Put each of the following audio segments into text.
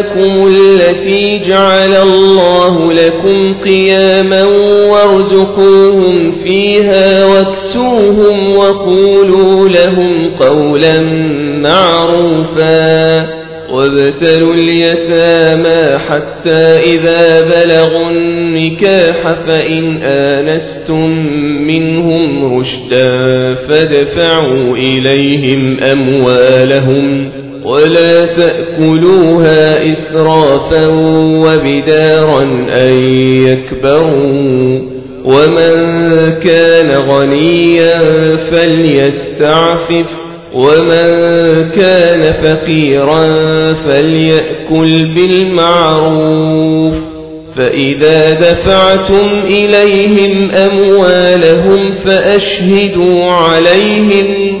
أموالكم التي جعل الله لكم قياما وارزقوهم فيها واكسوهم وقولوا لهم قولا معروفا وابتلوا اليتامى حتى إذا بلغوا النكاح فإن آنستم منهم رشدا فادفعوا إليهم أموالهم ولا تأكلوها إسرافا وبدارا أن يكبروا. ومن كان غنيا فليستعفف ومن كان فقيرا فليأكل بالمعروف. فإذا دفعتم إليهم أموالهم فأشهدوا عليهم.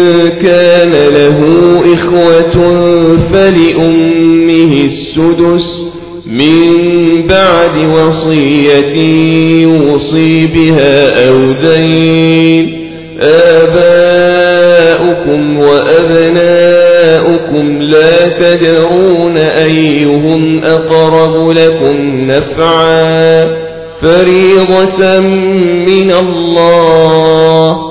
فلأمه السدس من بعد وصية يوصي بها أو دين آباؤكم وأبناؤكم لا تدرون أيهم أقرب لكم نفعا فريضة من الله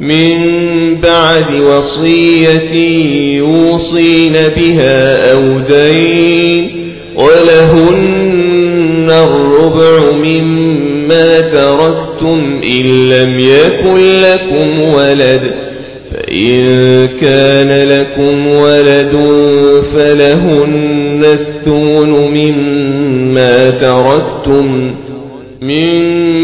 من بعد وصية يوصين بها أو دين ولهن الربع مما تركتم إن لم يكن لكم ولد فإن كان لكم ولد فلهن الثمن مما تركتم من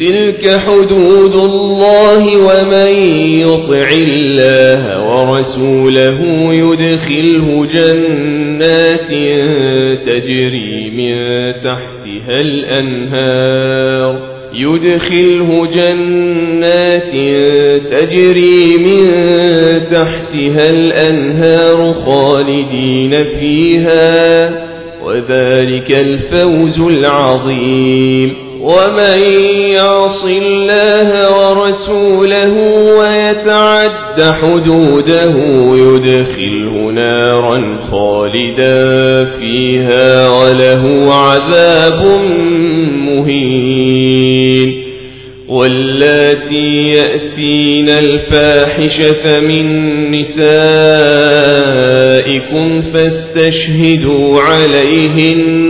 تلك حدود الله ومن يطع الله ورسوله يدخله جنات تجري من تحتها الأنهار. يدخله جنات تجري من تحتها الأنهار خالدين فيها وذلك الفوز العظيم. ومن يعص الله ورسوله ويتعد حدوده يدخله نارا خالدا فيها وله عذاب مهين واللاتي يأتين الفاحشة من نسائكم فاستشهدوا عليهن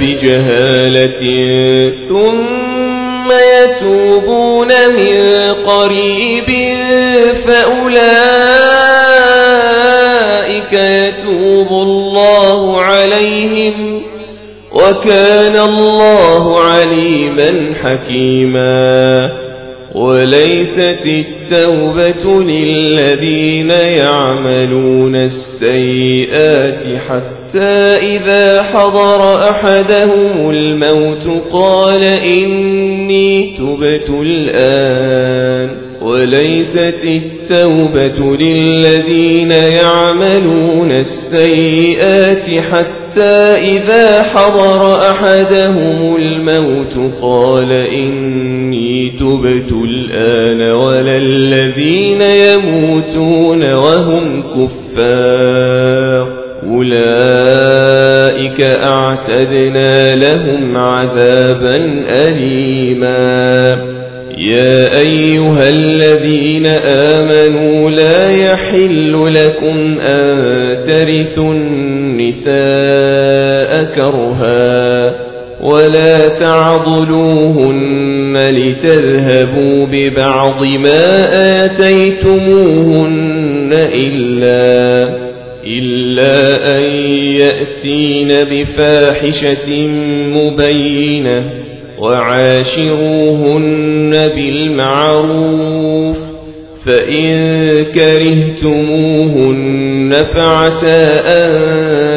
بجهالة ثم يتوبون من قريب فأولئك يتوب الله عليهم وكان الله عليما حكيما. وليست التوبة للذين يعملون السيئات حتى إذا حضر أحدهم الموت قال إني تبت الآن. وليست التوبة للذين يعملون السيئات حتى إذا حضر أحدهم الموت قال إني تبت الآن ولا الذين يموتون وهم كفار أولئك أعتدنا لهم عذابا أليما يا أيها الذين آمنوا لا يحل لكم أن ترثوا النساء كرها ولا تعضلوهن لتذهبوا ببعض ما آتيتموهن إلا إلا أن يأتين بفاحشة مبينة وعاشروهن بالمعروف فإن كرهتموهن فعسى أن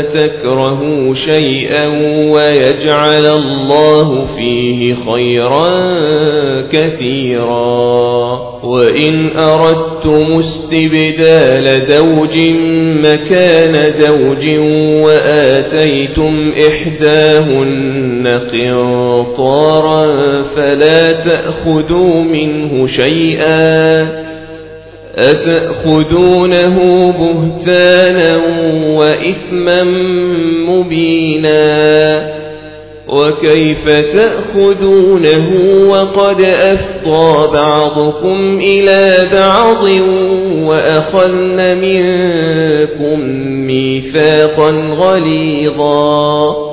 تكرهوا شيئا ويجعل الله فيه خيرا كثيرا. وإن أردتم استبدال زوج مكان زوج وآتيتم إحداهن قنطارا فلا تأخذوا منه شيئا. أتأخذونه بهتانا وإثما مبينا وكيف تأخذونه وقد أفضى بعضكم إلى بعض وأخذن منكم ميثاقا غليظا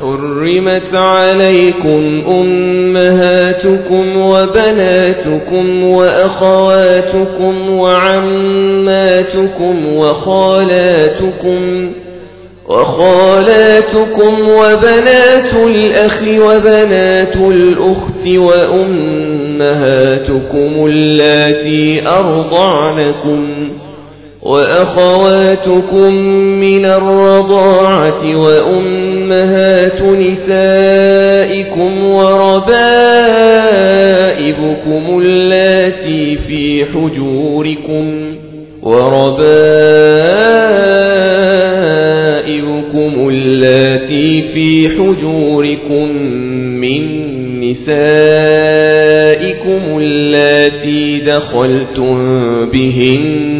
حرمت عليكم أمهاتكم وبناتكم وأخواتكم وعماتكم وخالاتكم وخالاتكم وبنات الأخ وبنات الأخت وأمهاتكم اللاتي أرضعنكم وأخواتكم من الرضاعة وأمهات نسائكم وربائبكم اللاتي في حجوركم وربائبكم اللاتي في حجوركم من نسائكم اللاتي دخلتم بهن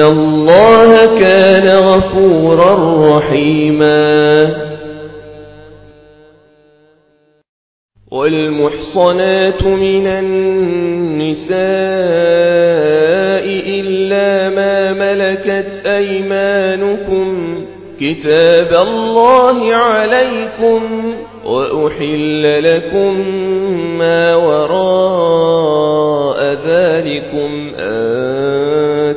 الله كان غفورا رحيما والمحصنات من النساء إلا ما ملكت أيمانكم كتاب الله عليكم وأحل لكم ما وراء ذلكم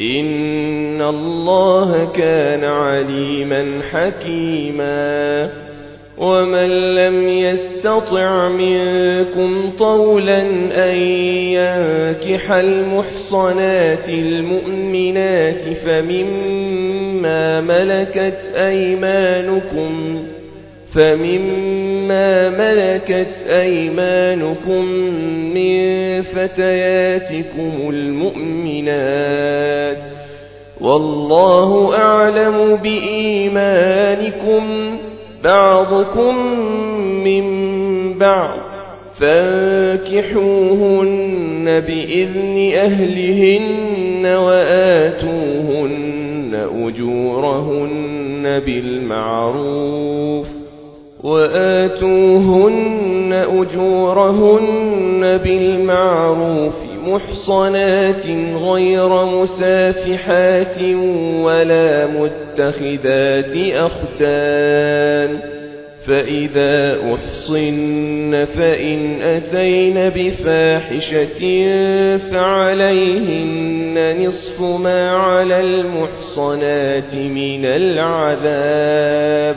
إن الله كان عليما حكيما ومن لم يستطع منكم طولا أن ينكح المحصنات المؤمنات فمما ملكت أيمانكم فمما ملكت أيمانكم من فتياتكم المؤمنات والله أعلم بإيمانكم بعضكم من بعض فانكحوهن بإذن أهلهن وآتوهن أجورهن بالمعروف وآتوهن أجورهن بالمعروف محصنات غير مسافحات ولا متخذات أخدان فإذا أحصن فإن أتين بفاحشة فعليهن نصف ما على المحصنات من العذاب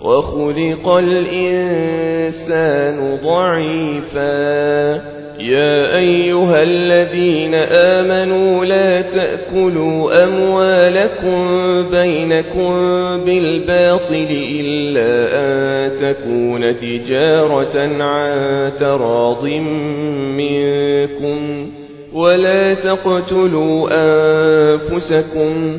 وخلق الإنسان ضعيفا يا أيها الذين آمنوا لا تأكلوا أموالكم بينكم بالباطل إلا أن تكون تجارة عن تراض منكم ولا تقتلوا أنفسكم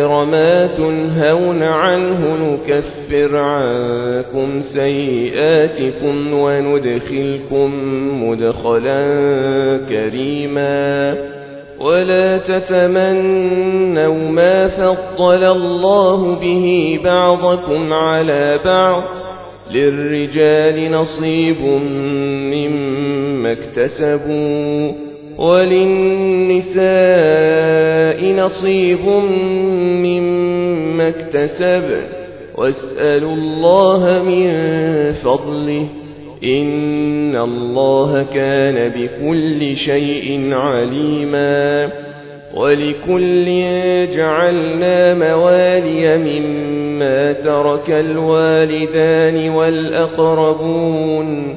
ما تنهون عنه نكفر عنكم سيئاتكم وندخلكم مدخلا كريما ولا تتمنوا ما فضل الله به بعضكم على بعض للرجال نصيب مما اكتسبوا وللنساء نصيب مما اكتسب. واسألوا الله من فضله. إن الله كان بكل شيء عليما. ولكل جعلنا موالي مما ترك الوالدان والأقربون.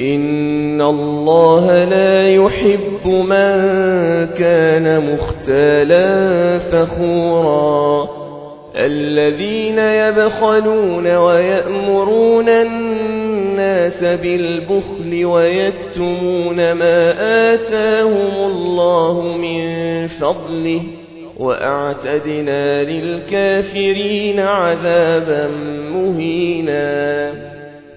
إن الله لا يحب من كان مختالا فخورا الذين يبخلون ويأمرون الناس بالبخل ويكتمون ما آتاهم الله من فضله وأعتدنا للكافرين عذابا مهينا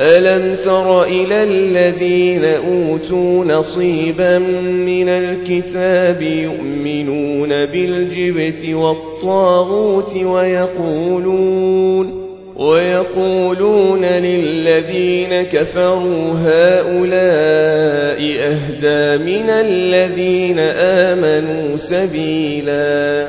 ألم تر إلى الذين أوتوا نصيبا من الكتاب يؤمنون بالجبت والطاغوت ويقولون ويقولون للذين كفروا هؤلاء أهدى من الذين آمنوا سبيلا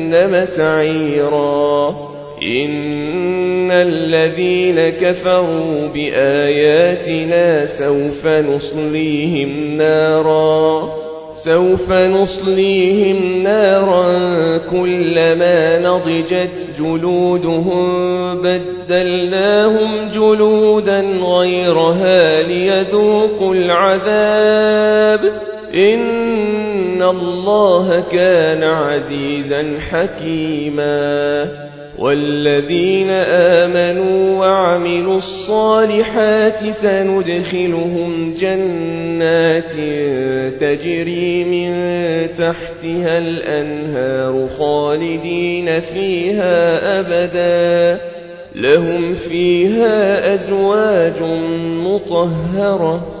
سعيرا. إن الذين كفروا بآياتنا سوف نصليهم نارا. سوف نصليهم نارا كلما نضجت جلودهم. بدلناهم جلودا غيرها ليذوقوا العذاب. إن الله كان عزيزا حكيما والذين آمنوا وعملوا الصالحات سندخلهم جنات تجري من تحتها الأنهار خالدين فيها أبدا لهم فيها أزواج مطهرة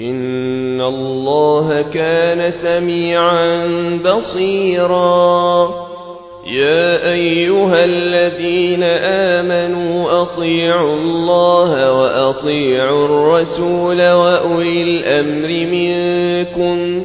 إن الله كان سميعا بصيرا. يا أيها الذين آمنوا أطيعوا الله وأطيعوا الرسول وأولي الأمر منكم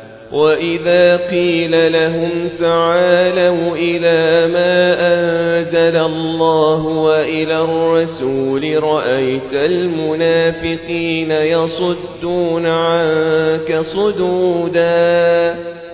وإذا قيل لهم تعالوا إلى ما أنزل الله وإلى الرسول رأيت المنافقين يصدون عنك صدودا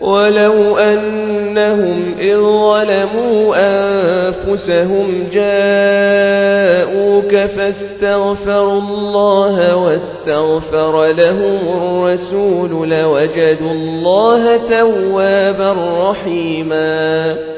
ولو أنهم إذ ظلموا أنفسهم جاءوك فاستغفروا الله واستغفر لهم الرسول لوجدوا الله توابا رحيما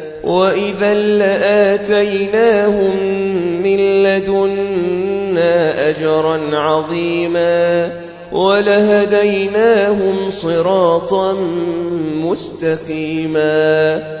وإذا لآتيناهم من لدنا أجرا عظيما ولهديناهم صراطا مستقيما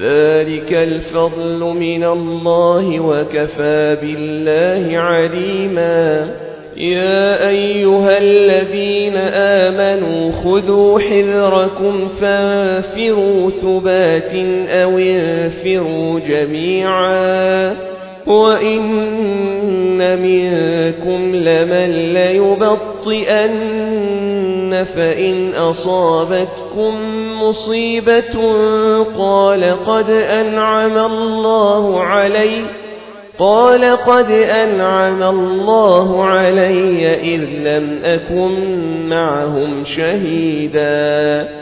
ذلك الفضل من الله وكفى بالله عليما. يا أيها الذين آمنوا خذوا حذركم فانفروا ثبات أو انفروا جميعا. وإن منكم لمن ليبطئن فإن أصابتكم مصيبة قال قد أنعم الله علي قال قد أنعم الله علي إذ لم أكن معهم شهيدا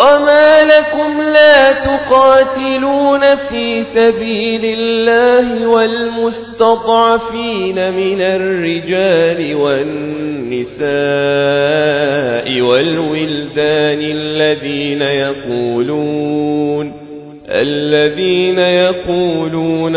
وما لكم لا تقاتلون في سبيل الله والمستضعفين من الرجال والنساء والولدان الذين يقولون الذين يقولون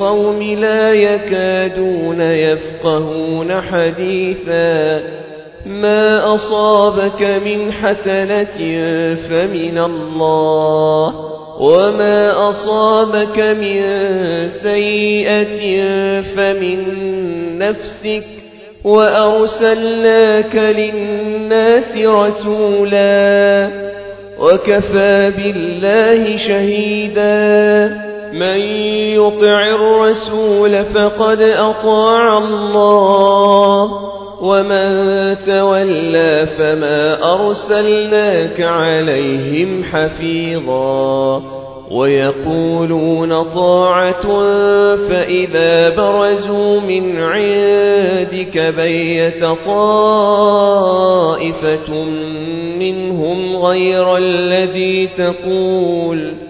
القوم لا يكادون يفقهون حديثا. ما أصابك من حسنة فمن الله وما أصابك من سيئة فمن نفسك. وأرسلناك للناس رسولا وكفى بالله شهيدا. من يطع الرسول فقد أطاع الله ومن تولى فما أرسلناك عليهم حفيظا. ويقولون طاعة فإذا برزوا من عندك بيت طائفة منهم غير الذي تقول.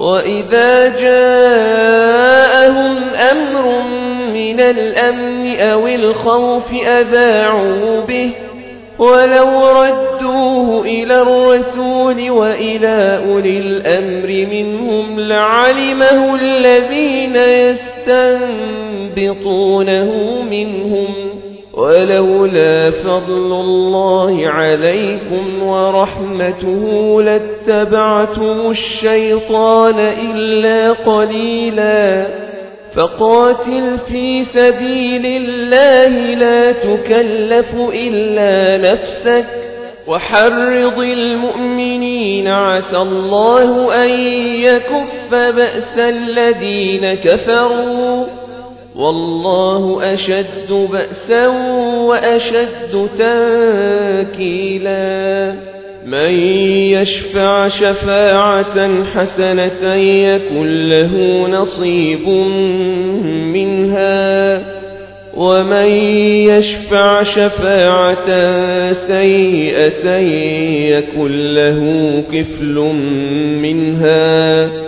وإذا جاءهم أمر من الأمن أو الخوف أذاعوا به ولو ردوه إلى الرسول وإلى أولي الأمر منهم لعلمه الذين يستنبطونه منهم ولولا فضل الله عليكم ورحمته لاتبعتم الشيطان إلا قليلا فقاتل في سبيل الله لا تكلف إلا نفسك وحرض المؤمنين عسى الله أن يكف بأس الذين كفروا والله أشد بأسا وأشد تنكيلا. من يشفع شفاعة حسنة يكن له نصيب منها. ومن يشفع شفاعة سيئة يكن له كفل منها.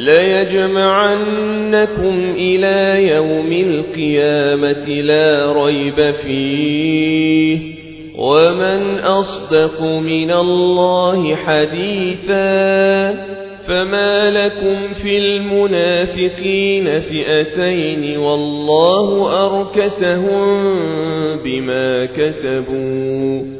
ليجمعنكم إلى يوم القيامة لا ريب فيه ومن أصدق من الله حديثا فما لكم في المنافقين فئتين والله أركسهم بما كسبوا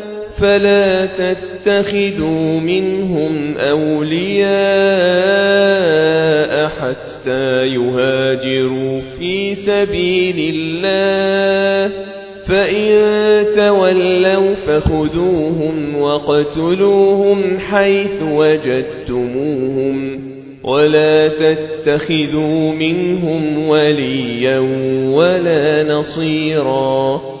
فلا تتخذوا منهم أولياء حتى يهاجروا في سبيل الله. فإن تولوا فخذوهم وقتلوهم حيث وجدتموهم ولا تتخذوا منهم وليا ولا نصيرا.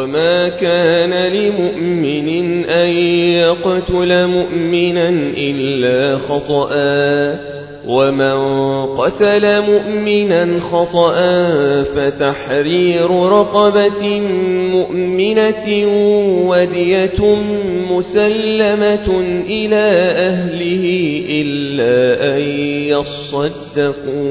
وما كان لمؤمن أن يقتل مؤمنا إلا خطأً ومن قتل مؤمنا خطأ فتحرير رقبة مؤمنة ودية مسلمة إلى أهله إلا أن يصدقوا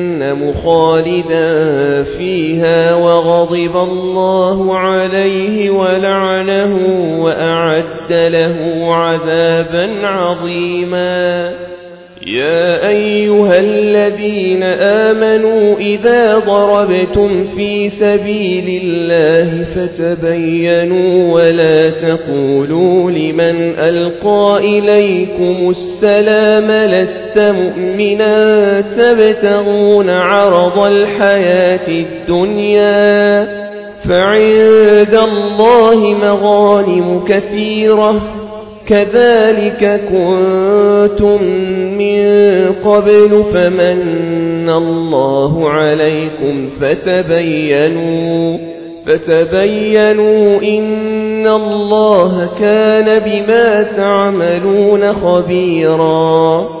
خالدا فيها وغضب الله عليه ولعنه وأعد له عذابا عظيما. يا أيها الذين آمنوا إذا ضربتم في سبيل الله فتبينوا ولا تقولوا لمن ألقى إليكم السلام لست مؤمنا تبتغون عرض الحياة الدنيا فعند الله مغانم كثيرة كذلك كنتم من قبل فمن الله عليكم فتبينوا فتبينوا إن الله كان بما تعملون خبيرا.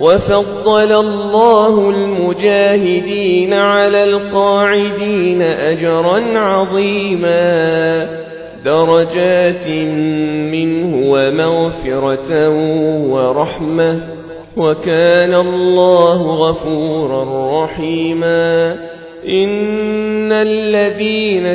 وفضل الله المجاهدين على القاعدين أجرا عظيما درجات منه ومغفرة ورحمة وكان الله غفورا رحيما إن الذين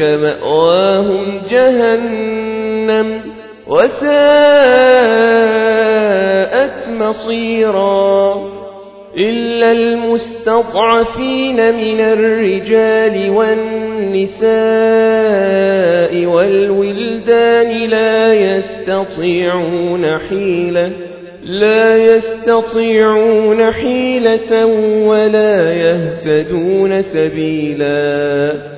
مأواهم جهنم وساءت مصيرا إلا المستضعفين من الرجال والنساء والولدان لا يستطيعون حيلة لا يستطيعون حيلة ولا يهتدون سبيلا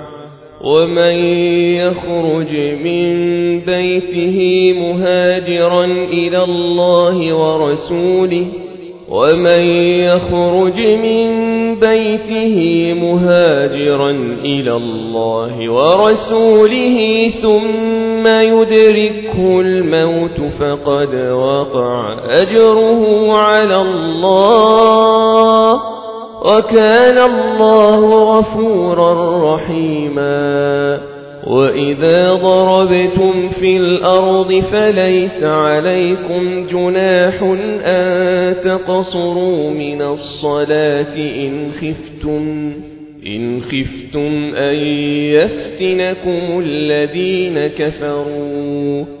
ومن يخرج من بيته مهاجرا إلى الله ورسوله ومن يخرج من بيته مهاجرا إلى الله ورسوله ثم يدركه الموت فقد وقع أجره على الله وكان الله غفورا رحيما. وإذا ضربتم في الأرض فليس عليكم جناح أن تقصروا من الصلاة إن خفتم إن خفتم أن يفتنكم الذين كفروا.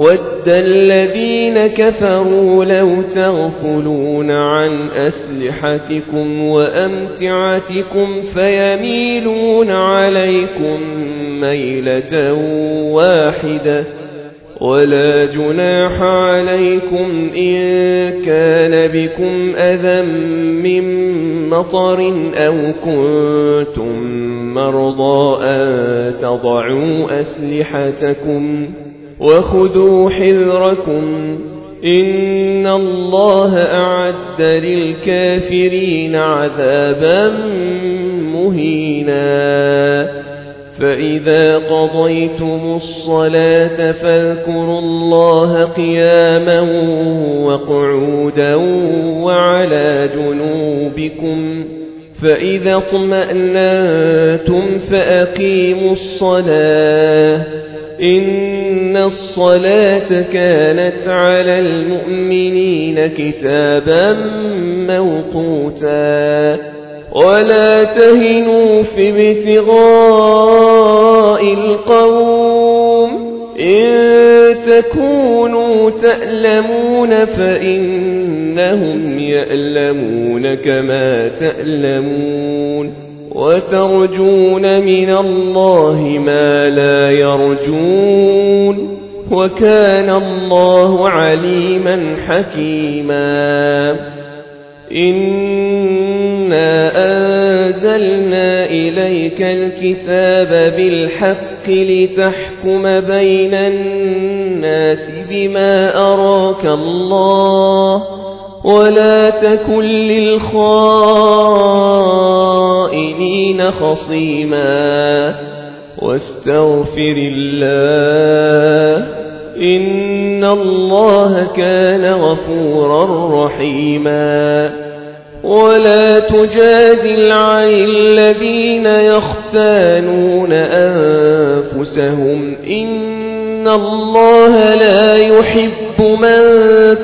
ود الذين كفروا لو تغفلون عن أسلحتكم وأمتعتكم فيميلون عليكم ميلة واحدة ولا جناح عليكم إن كان بكم أذى من مطر أو كنتم مرضى أن تضعوا أسلحتكم وخذوا حذركم إن الله أعد للكافرين عذابا مهينا. فإذا قضيتم الصلاة فاذكروا الله قياما وقعودا وعلى جنوبكم. فإذا اطمأنتم فأقيموا الصلاة. إن الصلاة كانت على المؤمنين كتابا موقوتا ولا تهنوا في ابتغاء القوم إن تكونوا تألمون فإنهم يألمون كما تألمون وترجون من الله ما لا يرجون وكان الله عليما حكيما. إنا أنزلنا إليك الكتاب بالحق لتحكم بين الناس بما أراك الله ولا تكن للخائنين خصيما. واستغفر الله إن الله كان غفورا رحيما. ولا تجادل عن الذين يختانون أنفسهم إن الله لا يحب من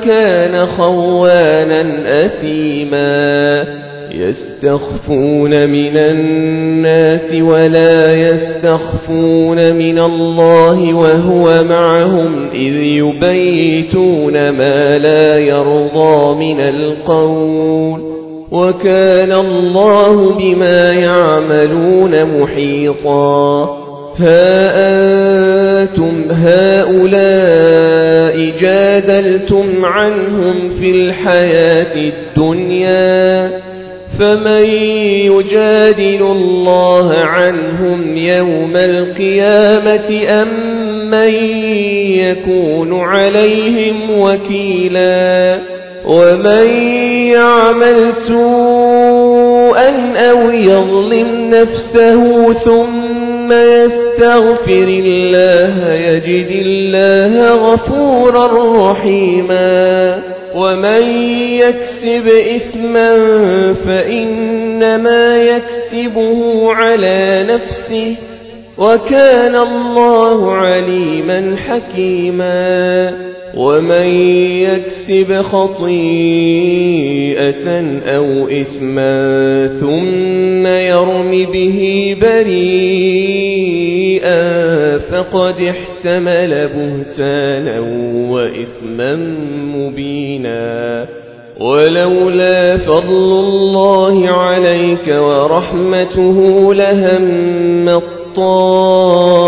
كان خوانا أثيما يستخفون من الناس ولا يستخفون من الله وهو معهم إذ يبيتون ما لا يرضى من القول وكان الله بما يعملون محيطا ها أنتم هؤلاء جادلتم عنهم في الحياة الدنيا فمن يجادل الله عنهم يوم القيامة أم من يكون عليهم وكيلا؟ ومن يعمل سوءا أو يظلم نفسه ثم يستغفر الله يجد الله غفورا رحيما. ومن يكسب إثما فإنما يكسبه على نفسه وكان الله عليما حكيما. ومن يكسب خطيئة أو إثما ثم يرم به بريئا فقد احتمل بهتانا وإثما مبينا. ولولا فضل الله عليك ورحمته لهم طائفة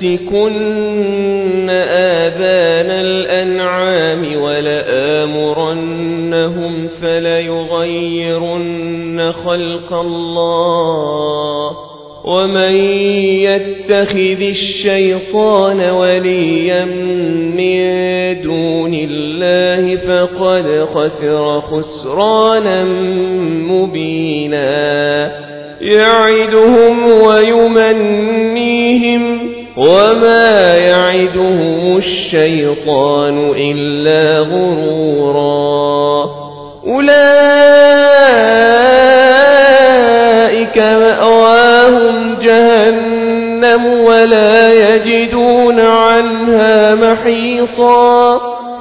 فليبتكن آذان الأنعام ولآمرنهم فليغيرن خلق الله ومن يتخذ الشيطان وليا من دون الله فقد خسر خسرانا مبينا يعدهم ويمنيهم وما يعدهم الشيطان إلا غرورا أولئك مأواهم جهنم ولا يجدون عنها محيصا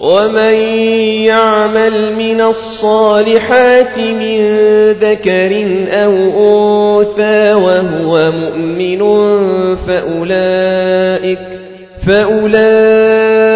ومن يعمل من الصالحات من ذكر أو أنثى وهو مؤمن فأولئك فأولئك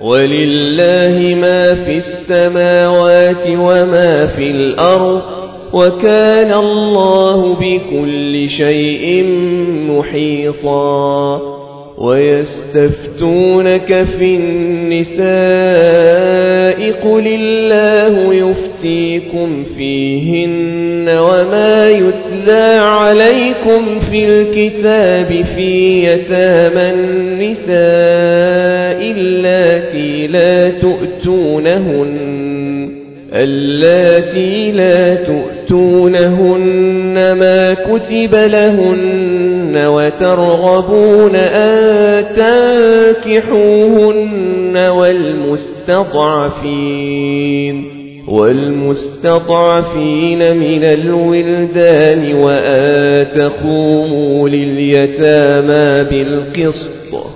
ولله ما في السماوات وما في الأرض وكان الله بكل شيء محيطا ويستفتونك في النساء قل الله يفتيكم فيهن وما يتلى عليكم في الكتاب في يتامى النساء اللاتي لا تؤتونهن اللاتي لا تؤتونهن ما كتب لهن وترغبون أن تنكحوهن والمستضعفين والمستضعفين من الولدان وآن تقوموا لليتامى بالقسط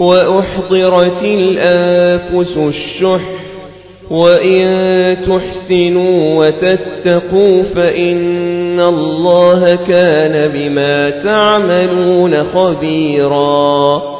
وأحضرت الآنفس الشح وإن تحسنوا وتتقوا فإن الله كان بما تعملون خبيرا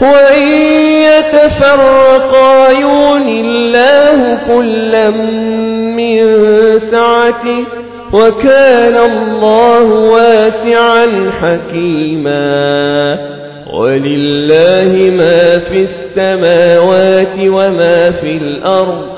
وإن يتفرقا يغن الله كلا من سعته وكان الله واسعا حكيما ولله ما في السماوات وما في الأرض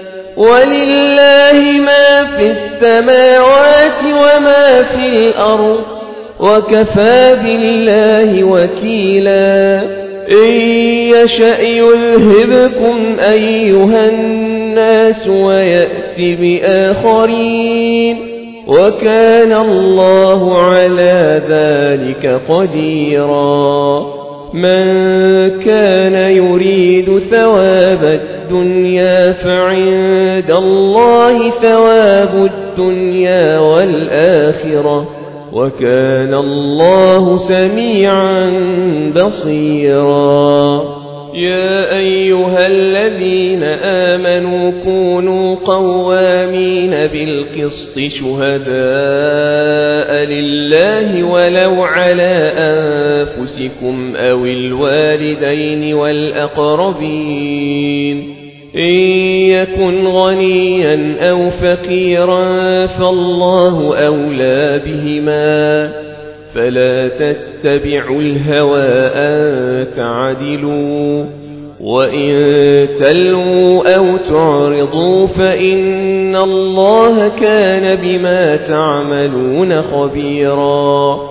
ولله ما في السماوات وما في الأرض وكفى بالله وكيلا إن يشأ يلهبكم أيها الناس ويأت بآخرين وكان الله على ذلك قديرا من كان يريد ثواب الدنيا فعند الله ثواب الدنيا والآخرة. وكان الله سميعا بصيرا. يا أيها الذين آمنوا كونوا قوامين بالقسط شهداء لله ولو على أنفسكم أو الوالدين والأقربين. إن يكن غنيا أو فقيرا فالله أولى بهما فلا تتبعوا الهوى أن تعدلوا وإن تلووا أو تعرضوا فإن الله كان بما تعملون خبيراً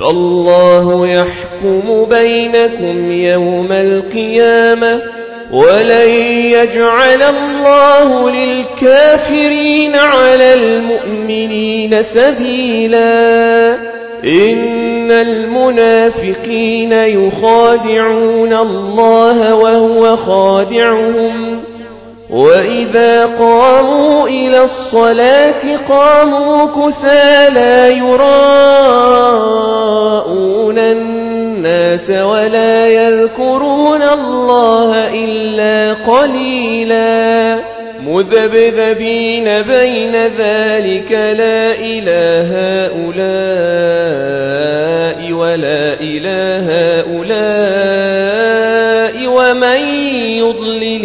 فالله يحكم بينكم يوم القيامة ولن يجعل الله للكافرين على المؤمنين سبيلا. إن المنافقين يخادعون الله وهو خادعهم. وإذا قاموا إلى الصلاة قاموا كسى لا يراءون الناس ولا يذكرون الله إلا قليلا مذبذبين بين ذلك لا إله هؤلاء ولا إله هؤلاء ومن يضلل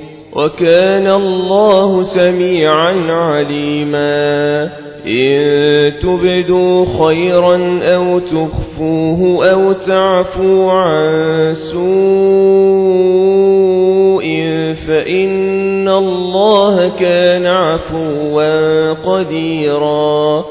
وكان الله سميعا عليما. إن تبدوا خيرا أو تخفوه أو تعفوا عن سوء فإن الله كان عفوا قديرا.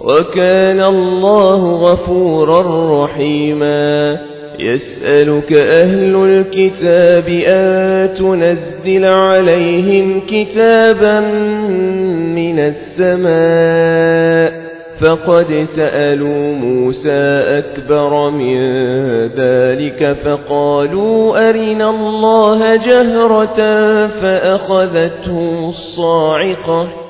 وكان الله غفورا رحيما. يسألك أهل الكتاب أن تنزل عليهم كتابا من السماء. فقد سألوا موسى أكبر من ذلك فقالوا أرنا الله جهرة فأخذتهم الصاعقة.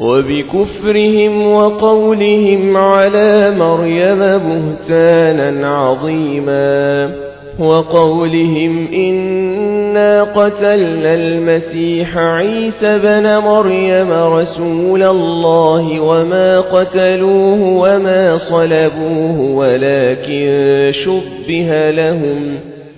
وبكفرهم وقولهم على مريم بهتانا عظيما وقولهم إنا قتلنا المسيح عيسى بن مريم رسول الله وما قتلوه وما صلبوه ولكن شبه لهم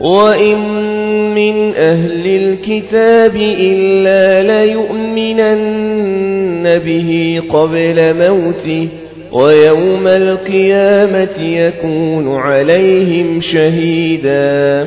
وإن من أهل الكتاب إلا ليؤمنن به قبل موته ويوم القيامة يكون عليهم شهيدا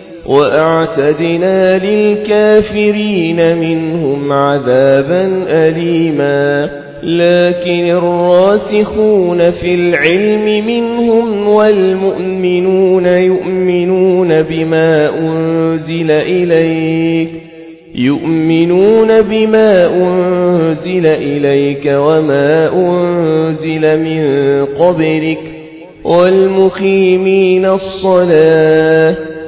وأعتدنا للكافرين منهم عذابا أليما. لكن الراسخون في العلم منهم والمؤمنون يؤمنون بما أنزل إليك يؤمنون بما أنزل إليك وما أنزل من قبلك والمقيمين الصلاة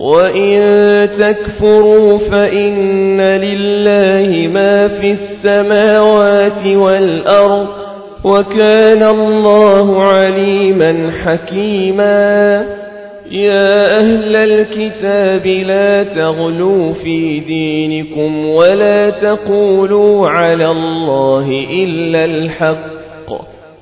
وإن تكفروا فإن لله ما في السماوات والأرض وكان الله عليما حكيما يا أهل الكتاب لا تغلوا في دينكم ولا تقولوا على الله إلا الحق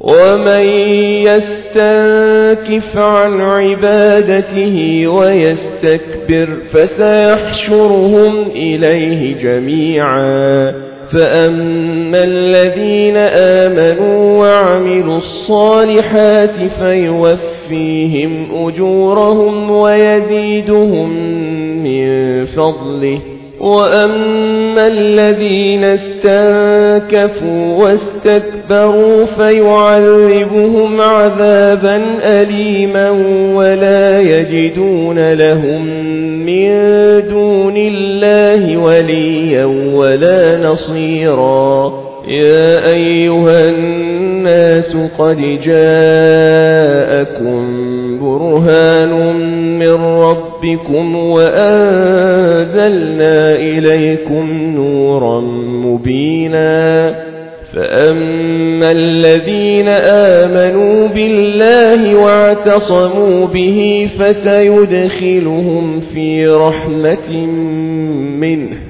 ومن يستنكف عن عبادته ويستكبر فسيحشرهم إليه جميعا. فأما الذين آمنوا وعملوا الصالحات فيوفيهم أجورهم ويزيدهم من فضله. وأما الذين استنكفوا واستكبروا فيعذبهم عذابا أليما ولا يجدون لهم من دون الله وليا ولا نصيرا يا أيها الناس قد جاءكم برهان من ربكم وأنزلنا إليكم نورا مبينا فأما الذين آمنوا بالله واعتصموا به فسيدخلهم في رحمة منه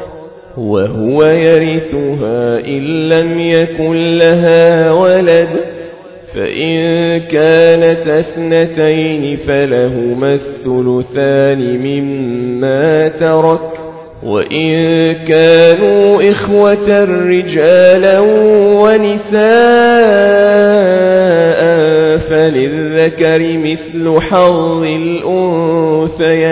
وهو يرثها إن لم يكن لها ولد فإن كانت اثنتين فلهما الثلثان مما ترك وإن كانوا إخوة رجالا ونساء فللذكر مثل حظ الأنثيين.